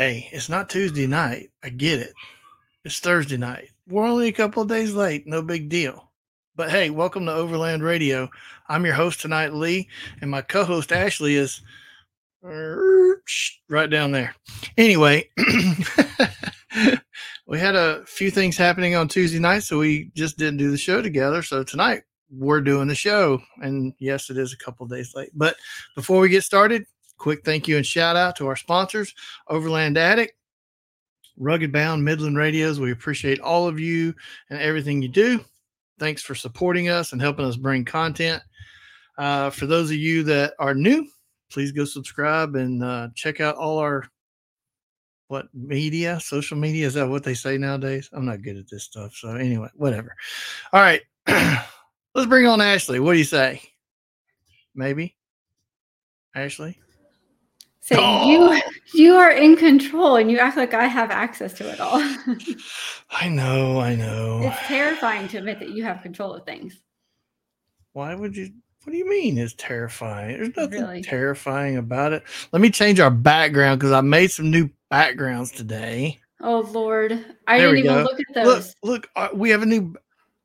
Hey, it's not Tuesday night. I get it. It's Thursday night. We're only a couple of days late. No big deal. But hey, welcome to Overland Radio. I'm your host tonight, Lee, and my co host, Ashley, is er, right down there. Anyway, we had a few things happening on Tuesday night, so we just didn't do the show together. So tonight we're doing the show. And yes, it is a couple days late. But before we get started, quick thank you and shout out to our sponsors, Overland Attic, Rugged Bound Midland Radios. We appreciate all of you and everything you do. Thanks for supporting us and helping us bring content. Uh, for those of you that are new, please go subscribe and uh, check out all our what media, social media. Is that what they say nowadays? I'm not good at this stuff. So anyway, whatever. All right. Let's bring on Ashley. What do you say? Maybe. Ashley? Say oh. you you are in control and you act like I have access to it all. I know, I know. It's terrifying to admit that you have control of things. Why would you what do you mean it's terrifying? There's nothing really? terrifying about it. Let me change our background because I made some new backgrounds today. Oh Lord. I there didn't even go. look at those. Look, look, uh, we have a new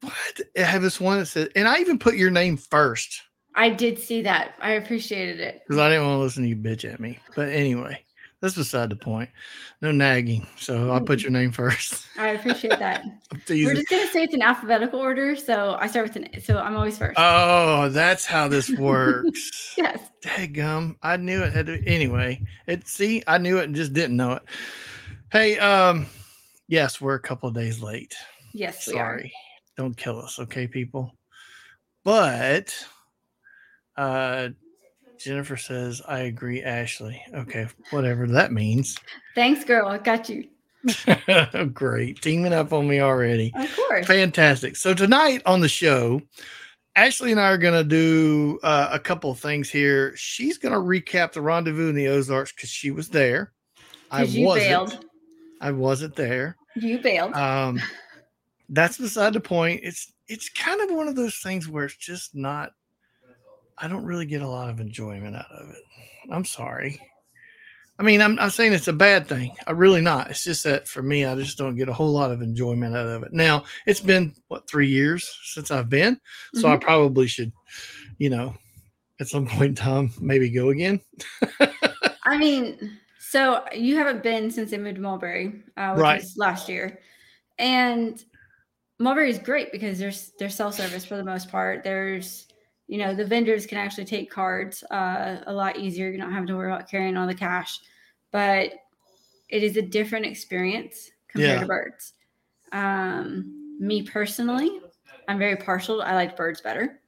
what? I have this one that says, and I even put your name first. I did see that. I appreciated it. Because I didn't want to listen to you bitch at me. But anyway, that's beside the point. No nagging. So I'll put your name first. I appreciate that. We're just gonna say it's in alphabetical order. So I start with an so I'm always first. Oh, that's how this works. yes. Gum. I knew it had to anyway. It see, I knew it and just didn't know it. Hey, um, yes, we're a couple of days late. Yes, Sorry. Don't kill us, okay, people. But uh Jennifer says, I agree, Ashley. Okay, whatever that means. Thanks, girl. I got you. Great. Teaming up on me already. Of course. Fantastic. So, tonight on the show, Ashley and I are going to do uh, a couple of things here. She's going to recap the rendezvous in the Ozarks because she was there. I you wasn't. Bailed. I wasn't there. You bailed. Um, that's beside the point. It's it's kind of one of those things where it's just not I don't really get a lot of enjoyment out of it. I'm sorry. I mean, I'm not saying it's a bad thing. I really not. It's just that for me, I just don't get a whole lot of enjoyment out of it. Now, it's been what three years since I've been, so mm-hmm. I probably should, you know, at some point in time, maybe go again. I mean, so you haven't been since they moved to Mulberry, uh, which right. was last year, and Mulberry is great because there's there's self service for the most part. There's you know the vendors can actually take cards uh, a lot easier. You don't have to worry about carrying all the cash but it is a different experience compared yeah. to Byrd's. Um, me personally i'm very partial. I like Byrd's better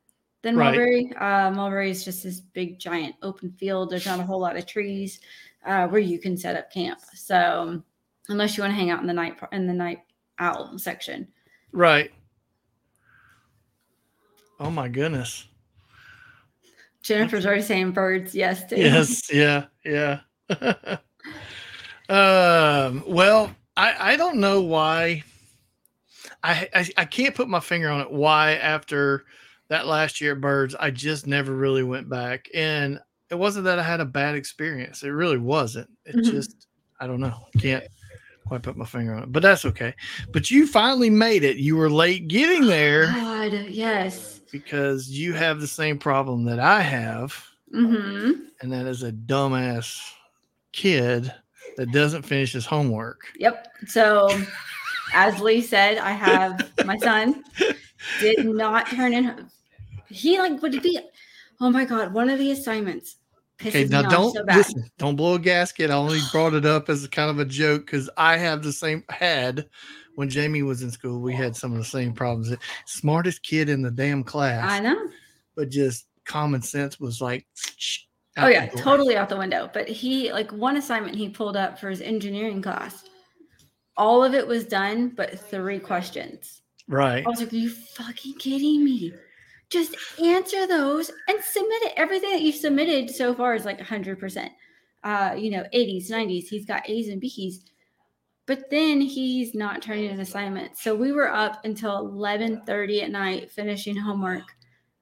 than right. mulberry. Uh, mulberry is just this big giant open field. There's not a whole lot of trees uh, where you can set up camp. So unless you want to hang out in the night in the night owl section. Right. Oh my goodness Jennifer's already saying Byrd's. Yes. Too. Yes. Yeah. Yeah. um, well, I, I don't know why. I, I I can't put my finger on it. Why after that last year at Byrd's, I just never really went back. And it wasn't that I had a bad experience. It really wasn't. It mm-hmm. just I don't know. Can't quite put my finger on it, but that's okay. But you finally made it. You were late getting there. God, yes because you have the same problem that I have, mm-hmm. and that is a dumbass kid that doesn't finish his homework. Yep. So, as Lee said, I have my son did not turn in. He like would be. Oh my god! One of the assignments. Okay, now don't so listen. Don't blow a gasket. I only brought it up as kind of a joke because I have the same had when Jamie was in school, we had some of the same problems. Smartest kid in the damn class. I know. But just common sense was like Oh yeah, totally out the window. But he like one assignment he pulled up for his engineering class. All of it was done, but three questions. Right. I was like, Are you fucking kidding me? Just answer those and submit it. Everything that you've submitted so far is like 100%. Uh, you know, 80s, 90s. He's got A's and B's but then he's not turning an assignment. So we were up until 11:30 at night finishing homework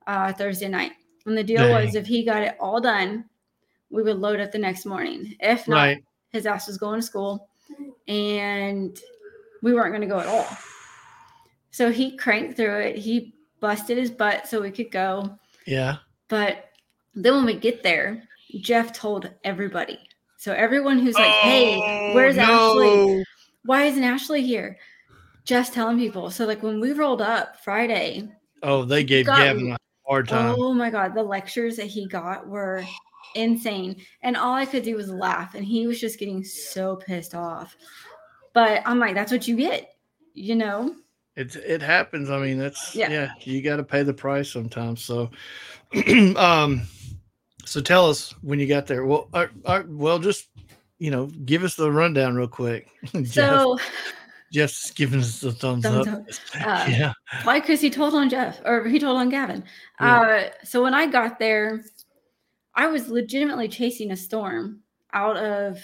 uh, Thursday night. And the deal Dang. was if he got it all done, we would load up the next morning. If not, right. his ass was going to school, and we weren't going to go at all. So he cranked through it. He busted his butt so we could go. Yeah. But then when we get there, Jeff told everybody. So everyone who's like, oh, "Hey, where's no. Ashley? Why isn't Ashley here?" Just telling people. So like when we rolled up Friday. Oh, they gave got, Gavin a hard time. Oh my god, the lectures that he got were insane, and all I could do was laugh, and he was just getting so pissed off. But I'm like, that's what you get, you know. It it happens. I mean, that's yeah. yeah you got to pay the price sometimes. So, um, so tell us when you got there. Well, uh, uh, well, just you know, give us the rundown real quick. So. Jeff's giving us the thumbs, thumbs up. up. Uh, yeah. Why? Because he told on Jeff, or he told on Gavin. Yeah. Uh, so when I got there, I was legitimately chasing a storm out of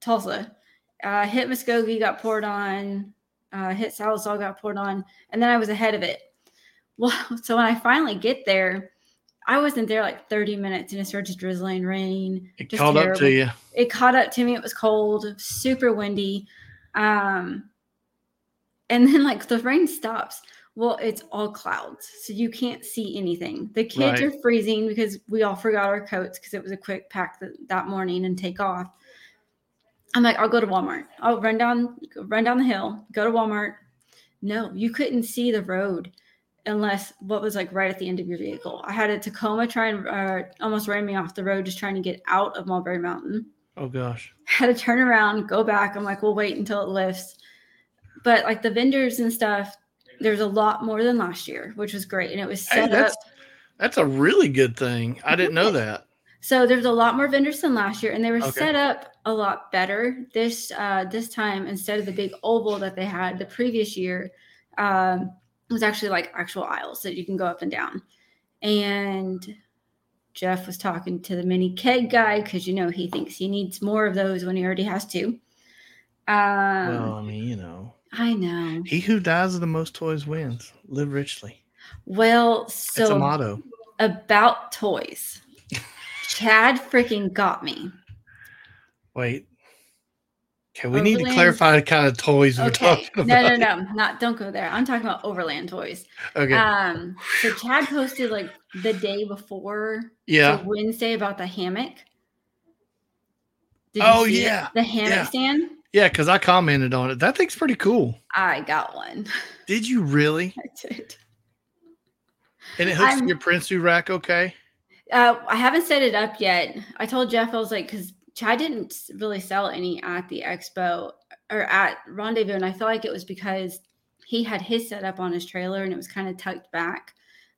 Tulsa. Uh, hit Muskogee, got poured on. Uh, hit Sallisaw, got poured on, and then I was ahead of it. Well, so when I finally get there, I wasn't there like 30 minutes and it started drizzling rain. It caught terrible. up to you. It caught up to me. It was cold, super windy. Um, and then like the rain stops. Well, it's all clouds, so you can't see anything. The kids right. are freezing because we all forgot our coats because it was a quick pack that, that morning and take off. I'm like, I'll go to Walmart. I'll run down, run down the hill, go to Walmart. No, you couldn't see the road unless what was like right at the end of your vehicle. I had a Tacoma try and uh, almost ran me off the road just trying to get out of Mulberry Mountain. Oh gosh. Had to turn around, go back. I'm like, we'll wait until it lifts. But like the vendors and stuff, there's a lot more than last year, which was great. And it was set hey, that's, up. That's a really good thing. I didn't know that. So there's a lot more vendors than last year, and they were okay. set up a lot better this uh, this time instead of the big oval that they had the previous year. Um, it was actually like actual aisles that you can go up and down. And Jeff was talking to the mini keg guy because you know he thinks he needs more of those when he already has two. Um, well, I mean, you know, I know. He who dies of the most toys wins. Live richly. Well, so it's a motto about toys. Chad freaking got me. Wait, Okay, we Overland. need to clarify the kind of toys we're talking about. No, no, no, not don't go there. I'm talking about Overland toys. Okay. Um, so Chad posted like the day before, yeah, Wednesday about the hammock. Did oh yeah, it? the hammock yeah. stand. Yeah, because I commented on it. That thing's pretty cool. I got one. Did you really? I did. And it hooks I'm, to your Prinsu rack, okay? Uh, I haven't set it up yet. I told Jeff I was like, because Chad didn't really sell any at the expo or at Rendezvous, and I feel like it was because he had his set up on his trailer and it was kind of tucked back.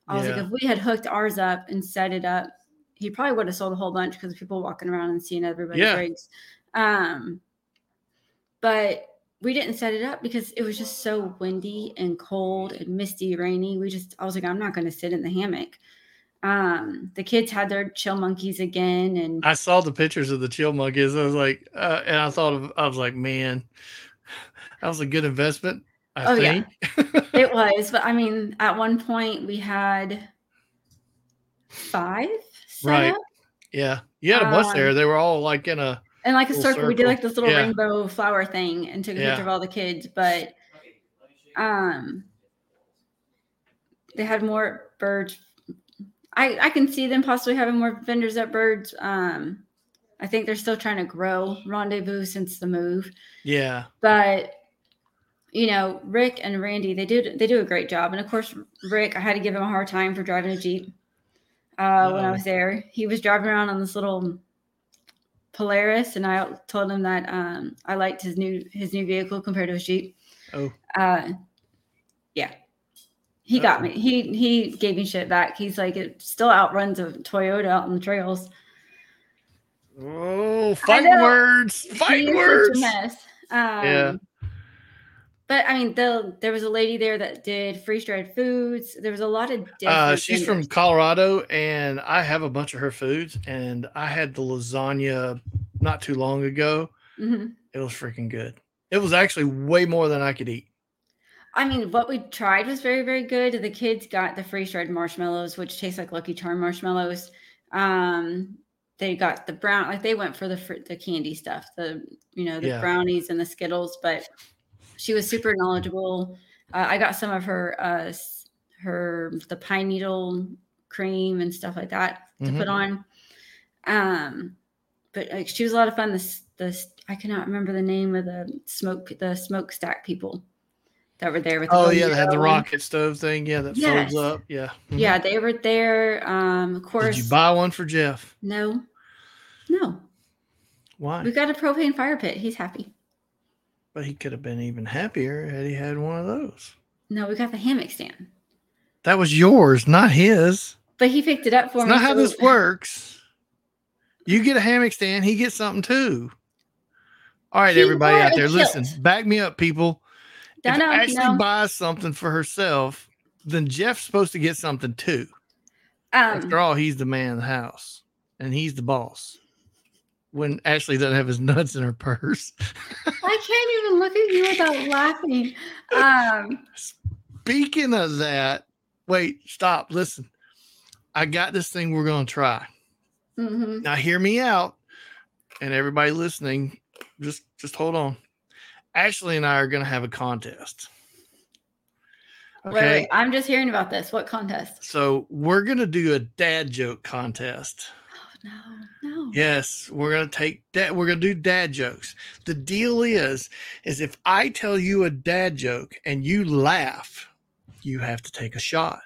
I was yeah. like, if we had hooked ours up and set it up, he probably would have sold a whole bunch because people walking around and seeing everybody's yeah. rigs. Um, but we didn't set it up because it was just so windy and cold and misty, rainy. We just, I was like, I'm not going to sit in the hammock um the kids had their chill monkeys again and i saw the pictures of the chill monkeys i was like uh, and i thought of i was like man that was a good investment I oh think. yeah it was but i mean at one point we had five right up. yeah you had a bunch um, there they were all like in a and like a circle. circle. we did like this little yeah. rainbow flower thing and took a yeah. picture of all the kids but um they had more Byrd's I, I can see them possibly having more vendors at Byrd's. Um, I think they're still trying to grow Rendezvous since the move. Yeah. But you know, Rick and Randy, they do they do a great job. And of course, Rick, I had to give him a hard time for driving a Jeep uh, when I was there. He was driving around on this little Polaris, and I told him that um, I liked his new his new vehicle compared to his Jeep. Oh. Uh, yeah. He got me. He he gave me shit back. He's like, it still outruns a Toyota out on the trails. Oh, fight words! Fight words! mess. Um, yeah. But I mean, the, there was a lady there that did freeze dried foods. There was a lot of. Uh, she's from Colorado, and I have a bunch of her foods. And I had the lasagna not too long ago. Mm-hmm. It was freaking good. It was actually way more than I could eat. I mean, what we tried was very, very good. The kids got the freeze dried marshmallows, which taste like Lucky Charm marshmallows. Um, they got the brown like they went for the fruit the candy stuff the you know the yeah. brownies and the skittles but she was super knowledgeable uh, i got some of her uh her the pine needle cream and stuff like that to mm-hmm. put on um but like she was a lot of fun this this i cannot remember the name of the smoke the smokestack people that were there with oh yeah they had the rocket stove thing. Yeah that yes. folds up. Yeah. Mm-hmm. yeah they were there um of course did you buy one for jeff? No. No. Why? We got a propane fire pit. He's happy. But he could have been even happier had he had one of those. No we got the hammock stand. That was yours not his. But he picked it up for it's me not how this works. You get a hammock stand he gets something too. All right he everybody out there listen back me up people if know, Ashley no. buys something for herself, then Jeff's supposed to get something too. Um, After all, he's the man of the house and he's the boss. When Ashley doesn't have his nuts in her purse, I can't even look at you without laughing. Um, Speaking of that, wait, stop, listen. I got this thing we're going to try. Mm-hmm. Now, hear me out, and everybody listening, just just hold on. Ashley and I are going to have a contest. Okay. Wait, wait, I'm just hearing about this. What contest? So we're going to do a dad joke contest. Oh, no, no. Yes, we're going to take that. We're going to do dad jokes. The deal is, is if I tell you a dad joke and you laugh, you have to take a shot.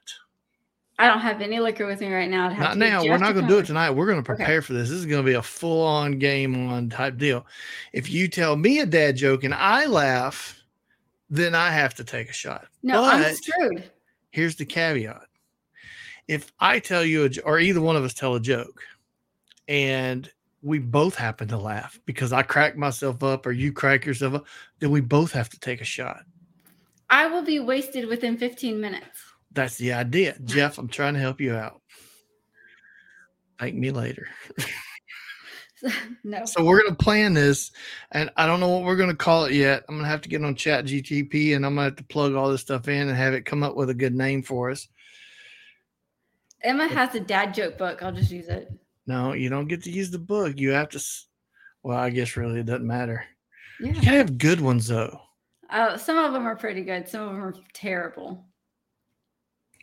I don't have any liquor with me right now. Not now. We're not going to do it tonight. We're going to prepare okay. for this. This is going to be a full on game on type deal. If you tell me a dad joke and I laugh, then I have to take a shot. No, but I'm screwed. Here's the caveat. If I tell you, a, or either one of us tell a joke, and we both happen to laugh because I crack myself up or you crack yourself up, then we both have to take a shot. I will be wasted within 15 minutes. That's the idea. Jeff, I'm trying to help you out. Thank me later. no. So we're gonna plan this, and I don't know what we're gonna call it yet. I'm gonna have to get on Chat GTP, and I'm gonna have to plug all this stuff in and have it come up with a good name for us. Emma has a dad joke book. I'll just use it. No, you don't get to use the book. You have to. Well, I guess really it doesn't matter. Yeah. You gotta have good ones though. Oh, some of them are pretty good. Some of them are terrible.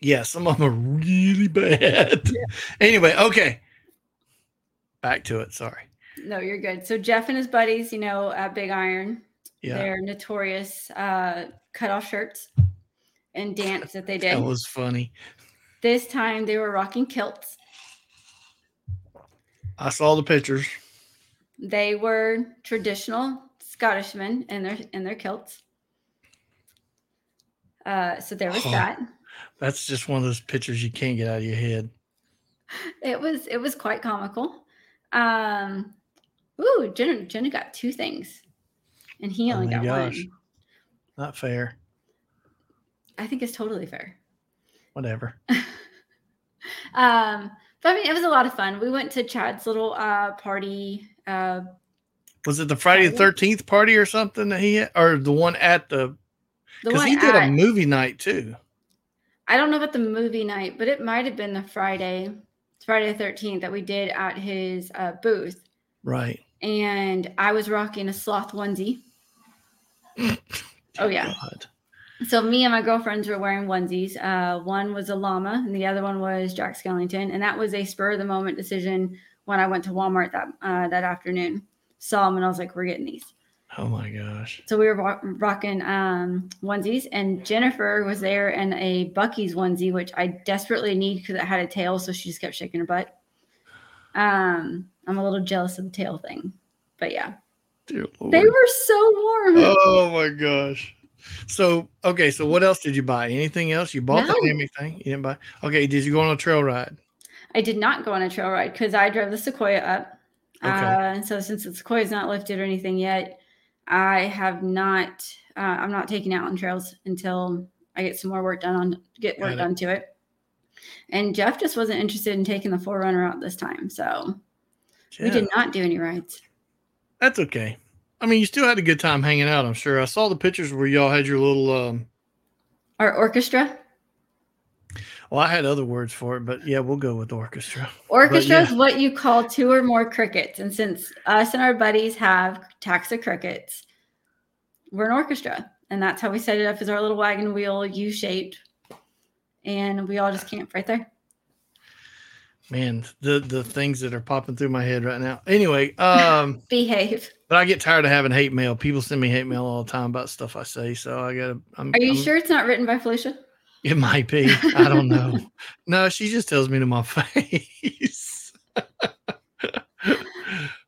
Yeah, some of them are really bad. Yeah. Anyway, okay. Back to it. Sorry. No, you're good. So Jeff and his buddies, you know, at Big Iron, yeah. they're notorious uh, cut off shirts and dance that they did. That was funny. This time they were rocking kilts. I saw the pictures. They were traditional Scottishmen in their in their kilts. Uh, so there was oh. that. That's just one of those pictures you can't get out of your head. It was it was quite comical. Um ooh, Jenna Jenna got two things. And he oh only oh got gosh. one. Not fair. I think it's totally fair. Whatever. um but I mean it was a lot of fun. We went to Chad's little uh party. Uh was it the Friday the thirteenth party or something that he had, or the one at the because he did at, a movie night too. I don't know about the movie night, but it might have been the Friday, Friday the 13th that we did at his uh, booth. Right. And I was rocking a sloth onesie. oh, yeah. God. So me and my girlfriends were wearing onesies. Uh, one was a llama, and the other one was Jack Skellington, and that was a spur of the moment decision when I went to Walmart that uh, that afternoon. Saw them, and I was like, "We're getting these." Oh my gosh. So we were rocking um, onesies, and Jennifer was there in a Buc-ee's onesie, which I desperately need because it had a tail. So she just kept shaking her butt. Um, I'm a little jealous of the tail thing, but yeah. They were so warm. Oh my gosh. So okay, so what else did you buy? Anything else? You bought no. the hammock thing? You didn't buy. Okay, did you go on a trail ride? I did not go on a trail ride because I drove the Sequoia up. Okay. Uh, and so since the Sequoia's not lifted or anything yet, I have not. Uh, I'm not taking out on trails until I get some more work done on get work done to it. And Jeff just wasn't interested in taking the 4Runner out this time, so yeah. we did not do any rides. That's okay. I mean, you still had a good time hanging out. I'm sure. I saw the pictures where y'all had your little um, our orchestra. Well, I had other words for it, but yeah, we'll go with orchestra. Orchestra yeah. is what you call two or more crickets. And since us and our buddies have Taxa crickets, we're an orchestra. And that's how we set it up as our little wagon wheel, U shaped. And we all just camp right there. Man, the the things that are popping through my head right now. Anyway, um behave. But I get tired of having hate mail. People send me hate mail all the time about stuff I say. So I gotta I'm, Are you I'm, sure it's not written by Felicia? It might be. I don't know. no, she just tells me to my face.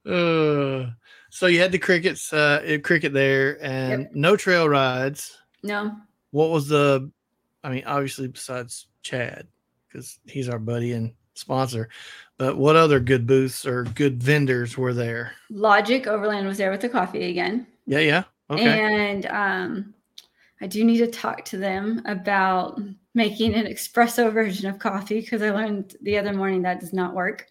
uh, so you had the crickets, uh, cricket there, and yep. no trail rides. No. What was the? I mean, obviously besides Chad, because he's our buddy and sponsor. But what other good booths or good vendors were there? Logic Overland was there with the coffee again. Yeah, yeah. Okay. And um, I do need to talk to them about making an espresso version of coffee because I learned the other morning that does not work.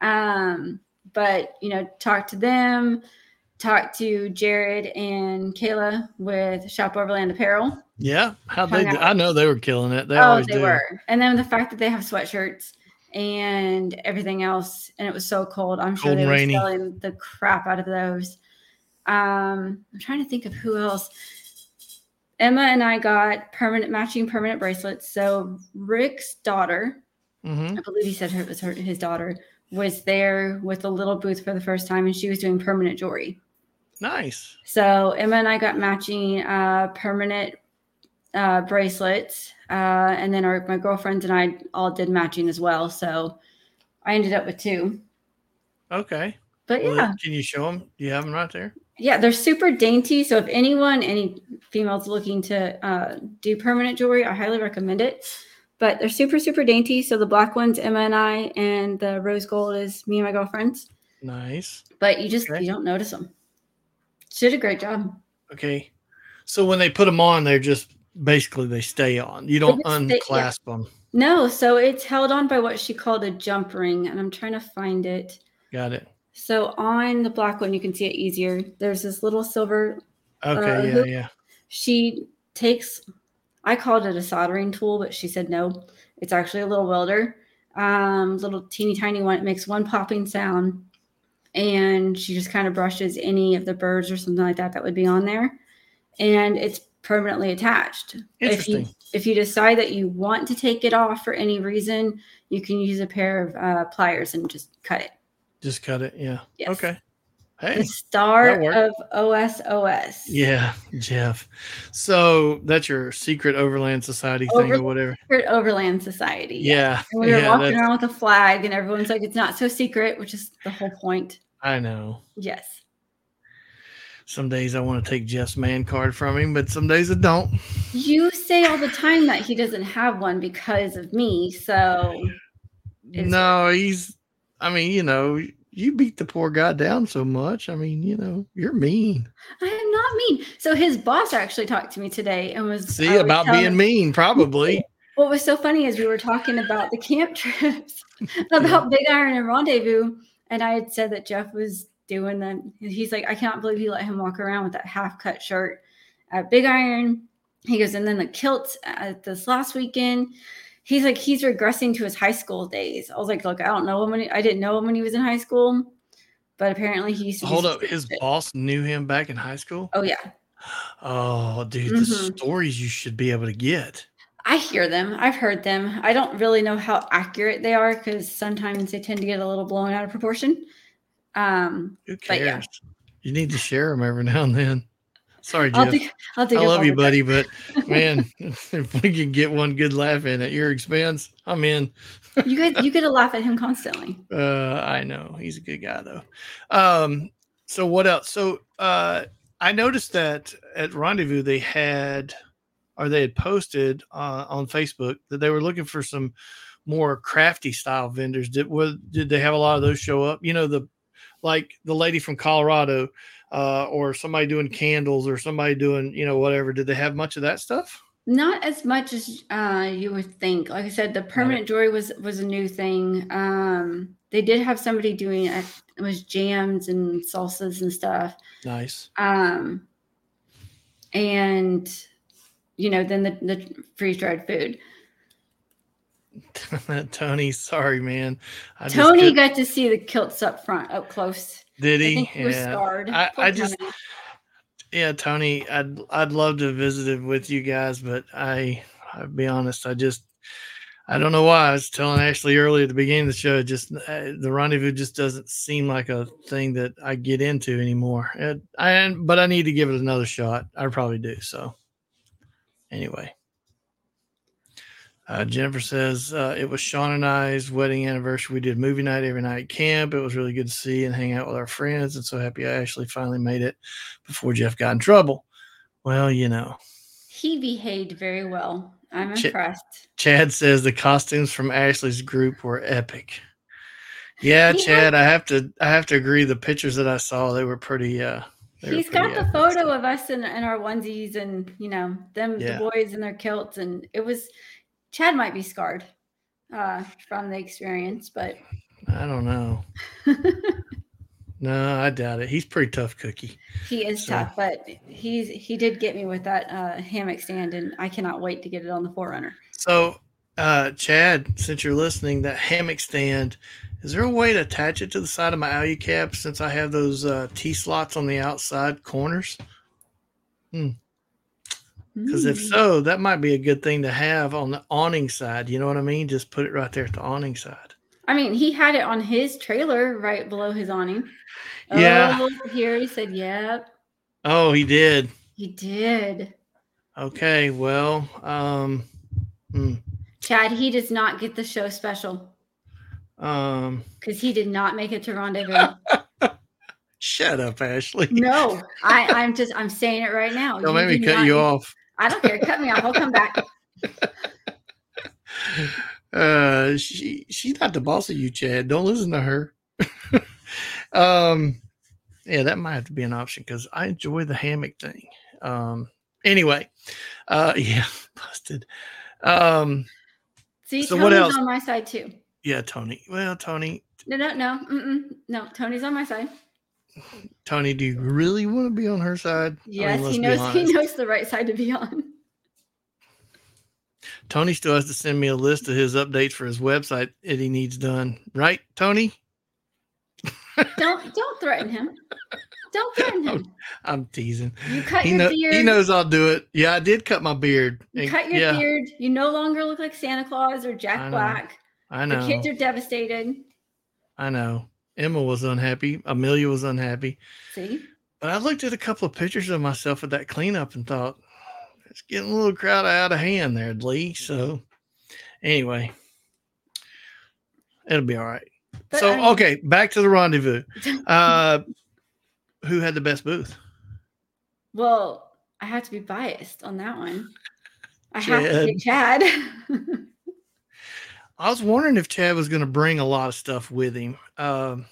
Um, but you know, talk to them, talk to Jared and Kayla with Shop Overland Apparel. Yeah, how they? I know they were killing it. They oh, they do. were. And then the fact that they have sweatshirts and everything else, and it was so cold. I'm sure cold they were selling the crap out of those. Um, I'm trying to think of who else. Emma and I got permanent matching permanent bracelets. So Rick's daughter, mm-hmm. I believe he said her, it was her, his daughter, was there with a little booth for the first time, and she was doing permanent jewelry. Nice. So Emma and I got matching uh, permanent uh, bracelets, uh, and then our my girlfriends and I all did matching as well. So I ended up with two. Okay. But well, yeah, can you show them? Do you have them right there? Yeah, they're super dainty. So if anyone, any females looking to uh, do permanent jewelry, I highly recommend it. But they're super, super dainty. So the black one's Emma and I, and the rose gold is me and my girlfriends. Nice. But you just okay. you don't notice them. She did a great job. Okay. So when they put them on, they're just basically they stay on. You don't unclasp yeah. them. No, so it's held on by what she called a jump ring, and I'm trying to find it. Got it. So on the black one, you can see it easier. There's this little silver. Okay, uh, yeah, hoop. yeah. She takes, I called it a soldering tool, but she said no. It's actually a little welder, um, little teeny tiny one. It makes one popping sound, and she just kind of brushes any of the birds or something like that that would be on there, and it's permanently attached. If you if you decide that you want to take it off for any reason, you can use a pair of uh, pliers and just cut it. Just cut it. Yeah. Yes. Okay. Hey, the star of OSOS. Yeah, Jeff. So that's your secret Overland Society thing or whatever. Secret Overland Society. Yeah. And we were yeah, walking around with a flag, and everyone's like, "It's not so secret," which is the whole point. I know. Yes. Some days I want to take Jeff's man card from him, but some days I don't. You say all the time that he doesn't have one because of me. So. No, he's I mean, you know, you beat the poor guy down so much. I mean, you know, you're mean. I am not mean. So his boss actually talked to me today and was see about being him, mean, probably. What was so funny is we were talking about the camp trips, about. Big Iron and Rendezvous, and I had said that Jeff was doing them. He's like, I can't believe he let him walk around with that half cut shirt at Big Iron. He goes, and then the kilts at this last weekend he's like he's regressing to his high school days. I was like, look, I don't know him when he, I didn't know him when he was in high school, but apparently he used to. Hold up, his boss knew him back in high school. Oh yeah. Oh, dude, mm-hmm. the stories you should be able to get. I hear them. I've heard them. I don't really know how accurate they are because sometimes they tend to get a little blown out of proportion. Um, Who cares? Yeah. You need to share them every now and then. Sorry, Jeff. I'll do, I'll do I love you, buddy, but man, if we can get one good laugh in at your expense, I'm in. you get you get a laugh at him constantly. Uh, I know he's a good guy though. Um, so what else? So uh, I noticed that at Rendezvous they had, or they had posted uh, on Facebook that they were looking for some more crafty style vendors. Did was did they have a lot of those show up? You know the like the lady from Colorado uh, or somebody doing candles or somebody doing you know whatever did they have much of that stuff not as much as uh, you would think like i said the permanent right. jewelry was was a new thing um, they did have somebody doing it was jams and salsas and stuff nice um and you know then the, the freeze dried food Tony, sorry, man. I Tony got to see the kilts up front, up close. Did he? he yeah. I, I just, yeah, Tony, I'd I'd love to visit it with you guys, but I, I'll be honest, I just, I don't know why. I was telling Ashley earlier at the beginning of the show, just uh, the rendezvous just doesn't seem like a thing that I get into anymore. It, I, but I need to give it another shot. I probably do. So, anyway. Uh, Jennifer says uh, it was Sean and I's wedding anniversary. We did movie night every night at camp. It was really good to see and hang out with our friends. And so happy I actually finally made it before Jeff got in trouble. Well, you know, he behaved very well. I'm Ch- impressed. Chad says the costumes from Ashley's group were epic. Yeah, he Chad, had- I have to I have to agree. The pictures that I saw, they were pretty. uh He's got the photo of us in, in our onesies and you know them yeah. the boys in their kilts and it was Chad might be scarred uh, from the experience, but I don't know. no, I doubt it. He's pretty tough cookie. He is so. tough, but he's he did get me with that uh, hammock stand, and I cannot wait to get it on the 4Runner. So, uh, Chad, since you're listening, that hammock stand. Is there a way to attach it to the side of my Alucab since I have those uh, T slots on the outside corners? Hmm. Because if mm. so, that might be a good thing to have on the awning side. You know what I mean? Just put it right there at the awning side. I mean, he had it on his trailer right below his awning. Yeah. Oh, here he said, "Yep." Oh, he did. He did. Okay, well, um, hmm. Chad, he does not get the show special. Um, because he did not make it to rendezvous. Shut up, Ashley. No, I, I'm just I'm saying it right now. Don't you make me cut you off. I don't care. Cut me off. I'll come back. Uh, she she's not the boss of you, Chad. Don't listen to her. um, yeah, that might have to be an option because I enjoy the hammock thing. Um, anyway, uh, yeah, busted. Um, see, so Tony's what else? on my side too. Yeah, Tony. Well, Tony. No, no, no, Mm-mm. no. Tony's on my side. Tony, do you really want to be on her side? Yes, I mean, he knows. He knows the right side to be on. Tony still has to send me a list of his updates for his website that he needs done. Right, Tony? don't don't threaten him. Don't threaten him. I'm teasing. You cut he your know, beard. He knows I'll do it. Yeah, I did cut my beard. You cut your yeah. beard. You no longer look like Santa Claus or Jack I Black. I know. The kids are devastated. I know. Emma was unhappy. Amelia was unhappy. See? But I looked at a couple of pictures of myself at that cleanup and thought, it's getting a little crowded out of hand there, Lee. So anyway, it'll be all right. But so, I mean, okay, back to the rendezvous. Uh, who had the best booth? Well, I have to be biased on that one. I Chad. have to say Chad. I was wondering if Chad was going to bring a lot of stuff with him. Um,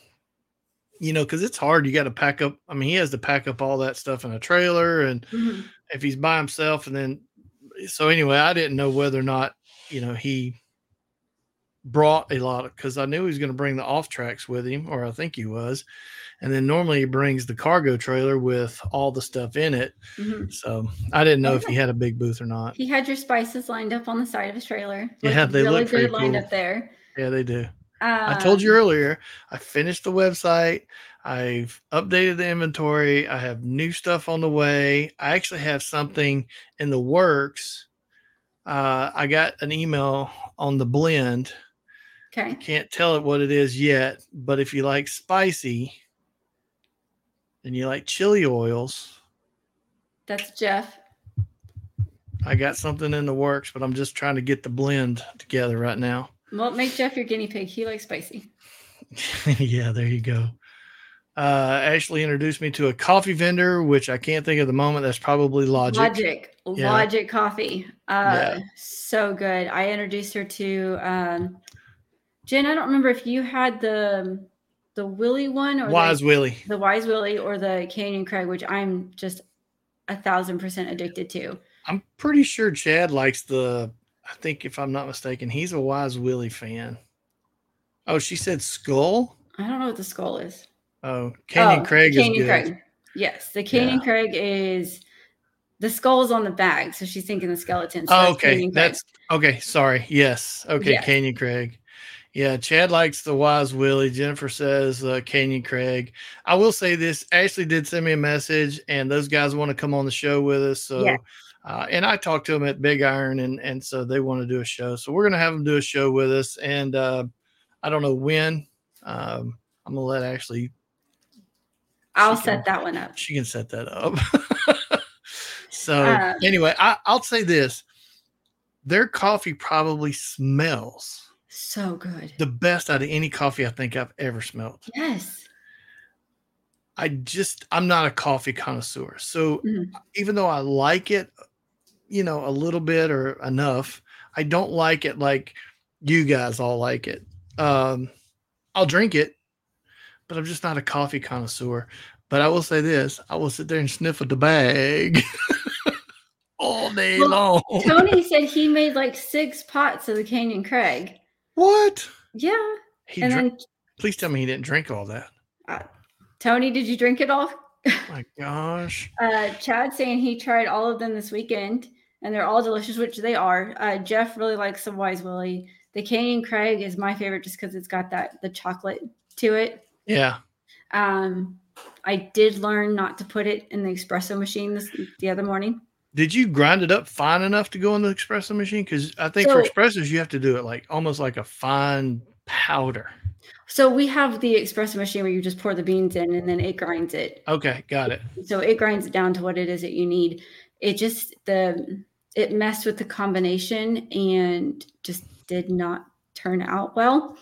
you know, because it's hard. You got to pack up. I mean, he has to pack up all that stuff in a trailer, and mm-hmm. if he's by himself, and then so anyway, I didn't know whether or not you know he brought a lot of because I knew he was going to bring the off tracks with him, or I think he was. And then normally he brings the cargo trailer with all the stuff in it. Mm-hmm. So I didn't know okay. if he had a big booth or not. He had your spices lined up on the side of his trailer. Yeah, they really look good cool. lined up there. Yeah, they do. I told you um, earlier, I finished the website. I've updated the inventory. I have new stuff on the way. I actually have something in the works. Uh, I got an email on the blend. Okay. Can't tell it what it is yet, but if you like spicy and you like chili oils, that's Jeff. I got something in the works, but I'm just trying to get the blend together right now. Well, make Jeff your guinea pig. He likes spicy. yeah, there you go. Uh, Ashley introduced me to a coffee vendor, which I can't think of the moment. That's probably Logic. Logic, yeah. Logic coffee. Uh, yeah. So good. I introduced her to um, Jen. I don't remember if you had the the Willie one or Wise the, Willie, the Wise Willie, or the Canyon Craig, which I'm just a thousand percent addicted to. I'm pretty sure Chad likes the I think if I'm not mistaken, he's a Wise Willie fan. Oh, she said skull. I don't know what the skull is. Oh, Canyon oh, Craig Canyon is good. Craig. Yes, the Canyon yeah. Craig is the skull's on the bag, so she's thinking the skeleton. So oh, okay, that's okay. Sorry. Yes. Okay, yes. Canyon Craig. Yeah, Chad likes the Wise Willie. Jennifer says uh, Canyon Craig. I will say this: Ashley did send me a message, and those guys want to come on the show with us. So, yeah. Uh, and I talked to them at Big Iron, and and so they want to do a show. So we're gonna have them do a show with us, and uh, I don't know when. Um, I'm gonna let Ashley. I'll set can, that one up. She can set that up. so uh, anyway, I, I'll say this: their coffee probably smells so good. The best out of any coffee I think I've ever smelled. Yes. I just I'm not a coffee connoisseur. So mm-hmm. even though I like it, you know, a little bit or enough, I don't like it like you guys all like it. Um I'll drink it, but I'm just not a coffee connoisseur. But I will say this, I will sit there and sniff at the bag. all day well, long. Tony said he made like six pots of the Canyon Craig. What? Yeah. He and drank, then, please tell me he didn't drink all that. Uh, Tony, did you drink it all? my gosh. Uh, Chad saying he tried all of them this weekend and they're all delicious, which they are. Uh, Jeff really likes the Wise Willie. The Canyon Craig is my favorite just because it's got that the chocolate to it. Yeah. Um, I did learn not to put it in the espresso machine this, the other morning. Did you grind it up fine enough to go in the espresso machine? Because I think so, for espressos you have to do it like almost like a fine powder. So we have the espresso machine where you just pour the beans in and then it grinds it. Okay, got it. So it grinds it down to what it is that you need. It just the it messed with the combination and just did not turn out well.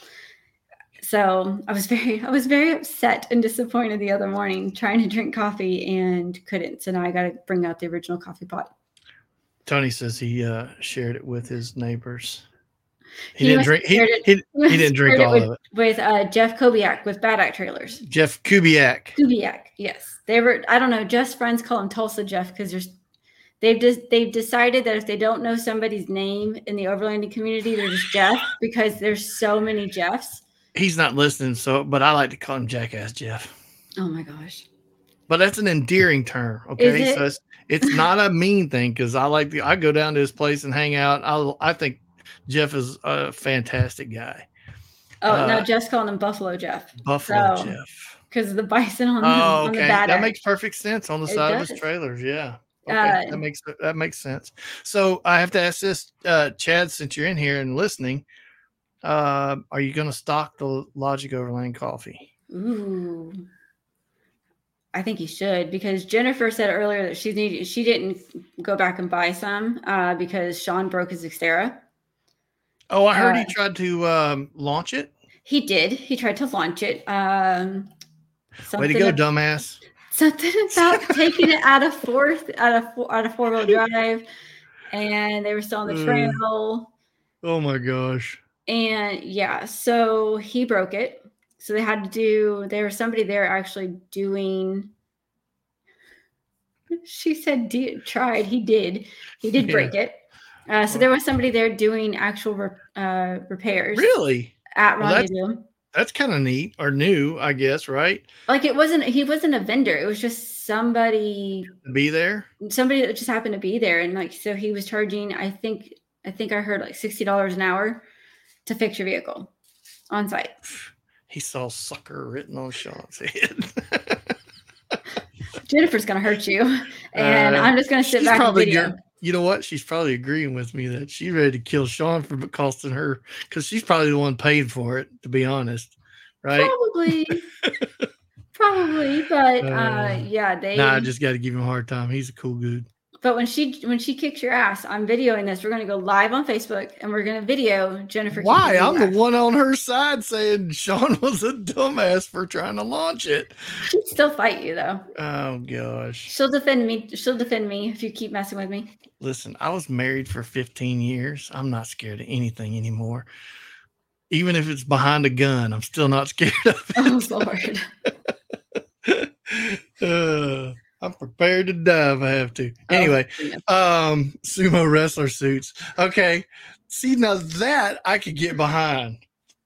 So I was very I was very upset and disappointed the other morning trying to drink coffee and couldn't. So now I got to bring out the original coffee pot. Tony says he uh, shared it with his neighbors. He, he didn't drink. He, it, he, he, he didn't drink all with, of it. With uh, Jeff Kubiak with Bad Act Trailers. Jeff Kubiak. Kubiak, yes. They were. I don't know. Jeff's friends call him Tulsa Jeff because there's. They've just they've decided that if they don't know somebody's name in the overlanding community, they're just Jeff because there's so many Jeffs he's not listening, so but I like to call him Jackass Jeff. Oh my gosh. But that's an endearing term. Okay. It? So it's, it's not a mean thing because I like the I go down to his place and hang out. I I think Jeff is a fantastic guy. Oh uh, no, Jeff's calling him Buffalo Jeff. Buffalo so, Jeff. Because the bison on, the, oh, okay. that end. makes perfect sense on the it side does. of his trailers. Yeah. Okay, uh, that makes that makes sense. So I have to ask this, uh, Chad, since you're in here and listening, uh, are you going to stock the Logic Overland coffee? Ooh. I think you should because Jennifer said earlier that she needed she didn't go back and buy some uh, because Sean broke his Xterra. Oh, I heard uh, he tried to um, launch it. He did. He tried to launch it. Um, Way to go, dumbass! Something about taking it out of fourth, out of out of four wheel drive, and they were still on the trail. Oh my gosh! And yeah, so he broke it. So they had to do, there was somebody there actually doing, she said, did, tried. He did. He did yeah. break it. Uh, so there was somebody there doing actual re- uh, repairs. Really? At Rendezvous. Well, that's, that's kind of neat or new, I guess, right? Like it wasn't, he wasn't a vendor. It was just somebody be there. Somebody that just happened to be there. And like, so he was charging, I think, I think I heard like $60 an hour to fix your vehicle on site. He saw sucker written on Sean's head. Jennifer's gonna hurt you, and uh, I'm just gonna sit back and video. You know what? She's probably agreeing with me that she's ready to kill Sean for costing her because she's probably the one paying for it. To be honest, right? Probably. probably, but uh, uh, yeah, they. Nah, I just got to give him a hard time. He's a cool dude. But when she when she kicks your ass, I'm videoing this. We're gonna go live on Facebook and we're gonna video Jennifer. Why? I'm the one on her side saying Sean was a dumbass for trying to launch it. She'd still fight you though. Oh gosh. She'll defend me. She'll defend me if you keep messing with me. Listen, I was married for 15 years. I'm not scared of anything anymore. Even if it's behind a gun, I'm still not scared of it. Oh Lord. uh, I'm prepared to die if I have to. Oh, anyway, oh, um, sumo wrestler suits. Okay. See, now that I could get behind.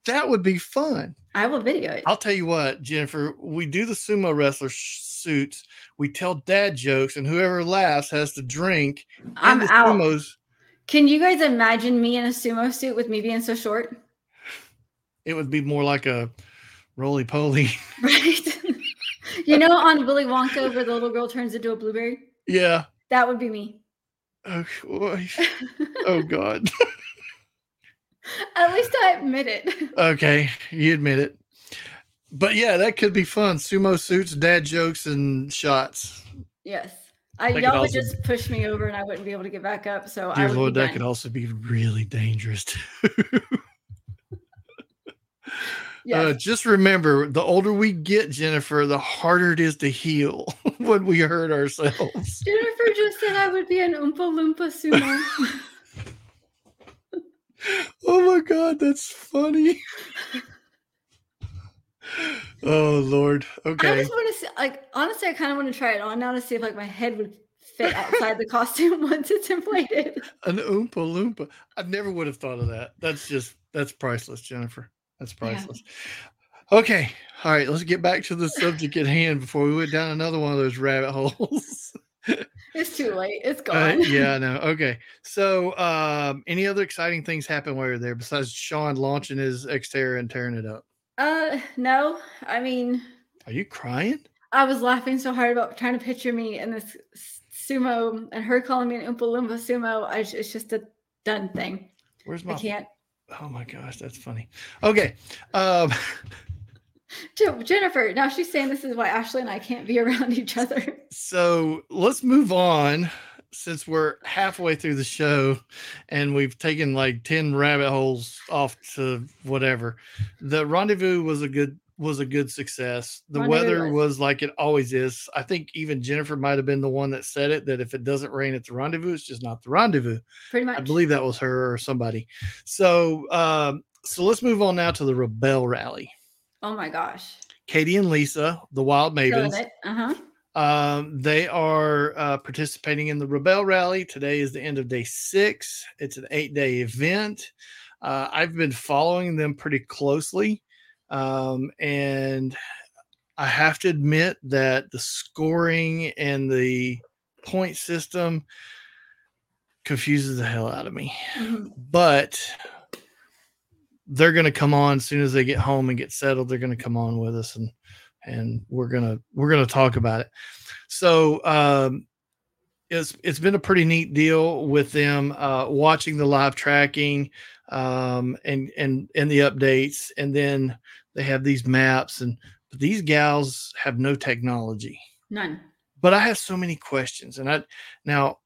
That would be fun. I will video it. I'll tell you what, Jennifer, we do the sumo wrestler suits. We tell dad jokes, and whoever laughs has to drink. I'm out. Sumos. Can you guys imagine me in a sumo suit with me being so short? It would be more like a roly poly. Right. you know, on Willy Wonka, where the little girl turns into a blueberry? Yeah. That would be me. Oh, oh God. At least I admit it. Okay, you admit it. But yeah, that could be fun. Sumo suits, dad jokes, and shots. Yes. I, y'all would also, just push me over and I wouldn't be able to get back up. So dear I would Lord, that could also be really dangerous too. Yes. uh, just remember, the older we get, Jennifer, the harder it is to heal when we hurt ourselves. Jennifer just said I would be an Oompa Loompa sumo. oh my god, that's funny. oh Lord. Okay. I just want to see like honestly I kind of want to try it on now to see if like my head would fit outside the costume once it's inflated. An Oompa Loompa. I never would have thought of that. That's just that's priceless, Jennifer. That's priceless. Yeah. Okay. All right, let's get back to the subject at hand before we went down another one of those rabbit holes. it's too late. It's gone. Uh, yeah, I know. Okay. So, um, any other exciting things happen while you're there besides Sean launching his Xterra and tearing it up? Uh, no. I mean, are you crying? I was laughing so hard about trying to picture me in this sumo and her calling me an Oompa Loompa sumo. I, it's just a done thing. Where's my? I can't. Oh my gosh, that's funny. Okay. Um, Jennifer, now she's saying this is why Ashley and I can't be around each other. So let's move on since we're halfway through the show and we've taken like 10 rabbit holes off to whatever. The rendezvous was a good was a good success. The rendezvous weather was. was like it always is. I think even Jennifer might have been the one that said it that if it doesn't rain at the rendezvous, it's just not the rendezvous. Pretty much. I believe that was her or somebody. So um so let's move on now to the Rebelle Rally. Oh my gosh. Katie and Lisa, the Wild Mavens. Uh-huh. Um, they are uh, participating in the Rebelle Rally. Today is the end of day six. It's an eight day event. Uh, I've been following them pretty closely. Um, and I have to admit that the scoring and the point system confuses the hell out of me. Mm-hmm. But they're going to come on as soon as they get home and get settled. They're going to come on with us and and we're gonna we're gonna talk about it. So um, it's it's been a pretty neat deal with them uh, watching the live tracking um, and and and the updates, and then they have these maps and but these gals have no technology, none. But I have so many questions, and I now